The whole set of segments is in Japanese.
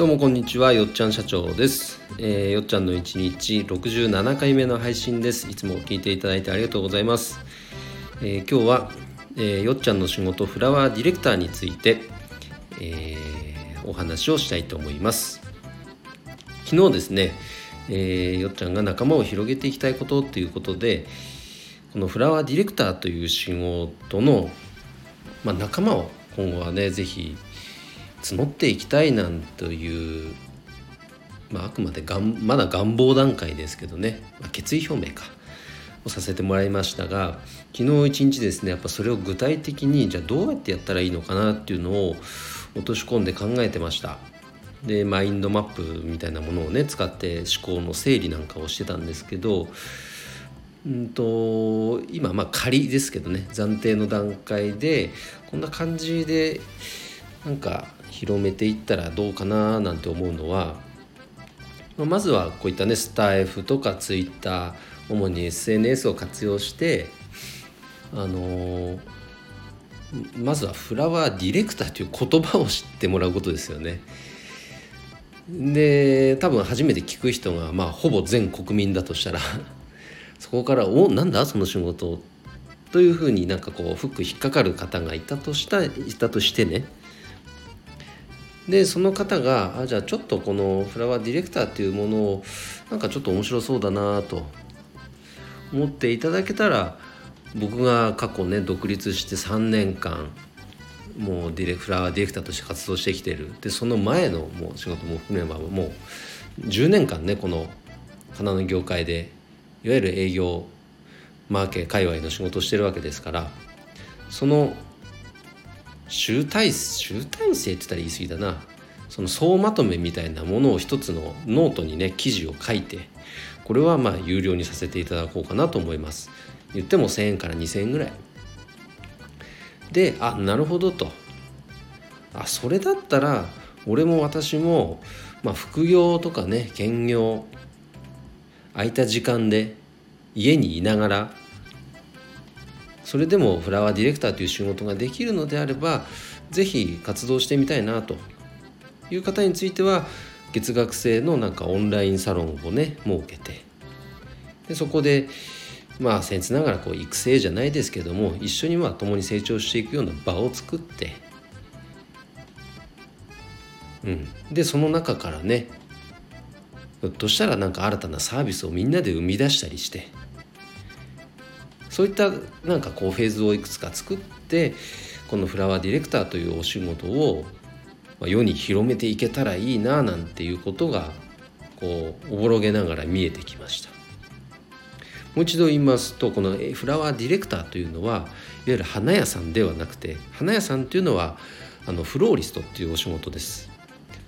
どうもこんにちはよっちゃん社長です、えー、よっちゃんの1日67回目の配信です。いつも聞いていただいてありがとうございます、えー、今日は、えー、よっちゃんの仕事フラワーディレクターについて、えお話をしたいと思います。昨日ですね、えよっちゃんが仲間を広げていきたいことということでこのフラワーディレクターという仕事の、まあ、仲間を今後はね是非募っていきたいなんという、まあ、あくまでがんまだ願望段階ですけどね、まあ、決意表明か。をさせてもらいましたが昨日一日ですねやっぱそれを具体的にじゃあどうやってやったらいいのかなっていうのを落とし込んで考えてました。でマインドマップみたいなものをね使って思考の整理なんかをしてたんですけどうんと今まあ仮ですけどね暫定の段階でこんな感じでなんか広めていったらどうかななんて思うのはまずはこういったねスタイフとかツイッター主に SNS を活用してあのまずはフラワーディレクターという言葉を知ってもらうことですよね。で多分初めて聞く人がまあほぼ全国民だとしたら そこから「おなんだその仕事」というふうになんかこうフック引っかかる方がいたとしたいたとしてねでその方があじゃあちょっとこのフラワーディレクターっていうものをなんかちょっと面白そうだなと思っていただけたら僕が過去ね独立して3年間もうディレフラワーディレクターとして活動してきてる。でその前のもう仕事も含めばもう10年間ねこの花の業界でいわゆる営業マーケ界隈の仕事をしてるわけですからその集大集大成って言ったら言い過ぎだな。その総まとめみたいなものを一つのノートにね記事を書いてこれはまあ有料にさせていただこうかなと思います。言っても1000円から2000円ぐらい。であなるほどと。あそれだったら俺も私も、まあ、副業とかね兼業空いた時間で家にいながらそれでもフラワーディレクターという仕事ができるのであれば是非活動してみたいなと。いう方については月額制のなんかオンラインサロンをね設けて。でそこでまあ僭越ながらこう育成じゃないですけども一緒にまあ共に成長していくような場を作って、うん、でその中からねひょっとしたらなんか新たなサービスをみんなで生み出したりして。そういったなんかこうフェーズをいくつか作ってこのフラワーディレクターというお仕事を世に広めていけたらいいななんていうことがこうおぼろげながら見えてきました。もう一度言いますとこのフラワーディレクターというのはいわゆる花屋さんではなくて花屋さんというのはあのフローリストっていうお仕事です。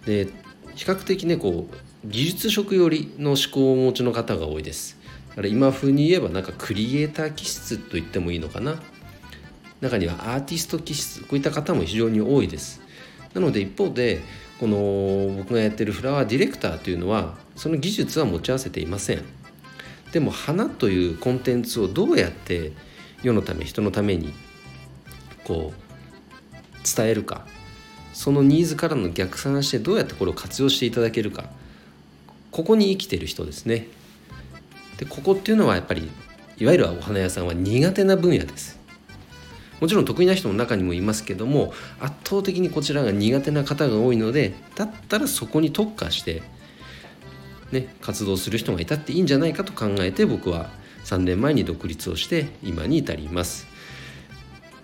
で比較的ねこう技術職寄りの思考をお持ちの方が多いです。だから今風に言えばなんかクリエイター気質と言ってもいいのかな？中にはアーティスト気質こういった方も非常に多いです。なので一方でこの僕がやってるフラワーディレクターというのはその技術は持ち合わせていません。でも花というコンテンツをどうやって世のため人のためにこう伝えるか。そのニーズからの逆算してどうやってこれを活用していただけるか。ここに生きてる人ですね。でここっていうのはやっぱりいわゆるお花屋さんは苦手な分野です。もちろん得意な人の中にもいますけども圧倒的にこちらが苦手な方が多いのでだったらそこに特化して、ね、活動する人がいたっていいんじゃないかと考えて僕は3年前に独立をして今に至ります。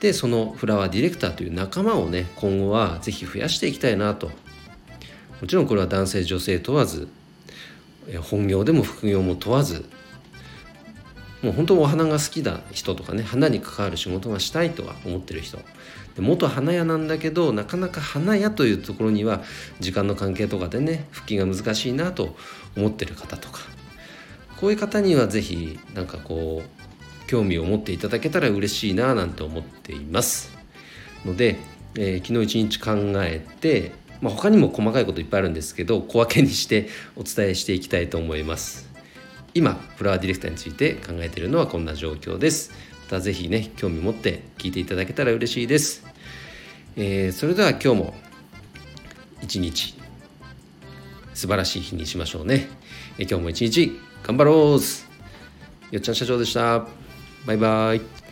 でそのフラワーディレクターという仲間をね今後は是非増やしていきたいなと。もちろんこれは男性女性問わず本業でも副業も問わずもう本当お花が好きな人とかね花に関わる仕事がしたいとは思ってる人。で元花屋なんだけどなかなか花屋というところには時間の関係とかでね復帰が難しいなと思ってる方とか。こういう方には是非なんかこう興味を持っていただけたら嬉しいななんて思っています。ので、えー、昨日一日考えてまあ、他にも細かいこといっぱいあるんですけど小分けにしてお伝えしていきたいと思います。今フラワーディレクターについて考えているのはこんな状況です。また是非ね興味持って聞いていただけたら嬉しいです、えー、それでは今日も一日素晴らしい日にしましょうね。え今日も一日頑張ろうよっちゃん社長でした。バイバイ。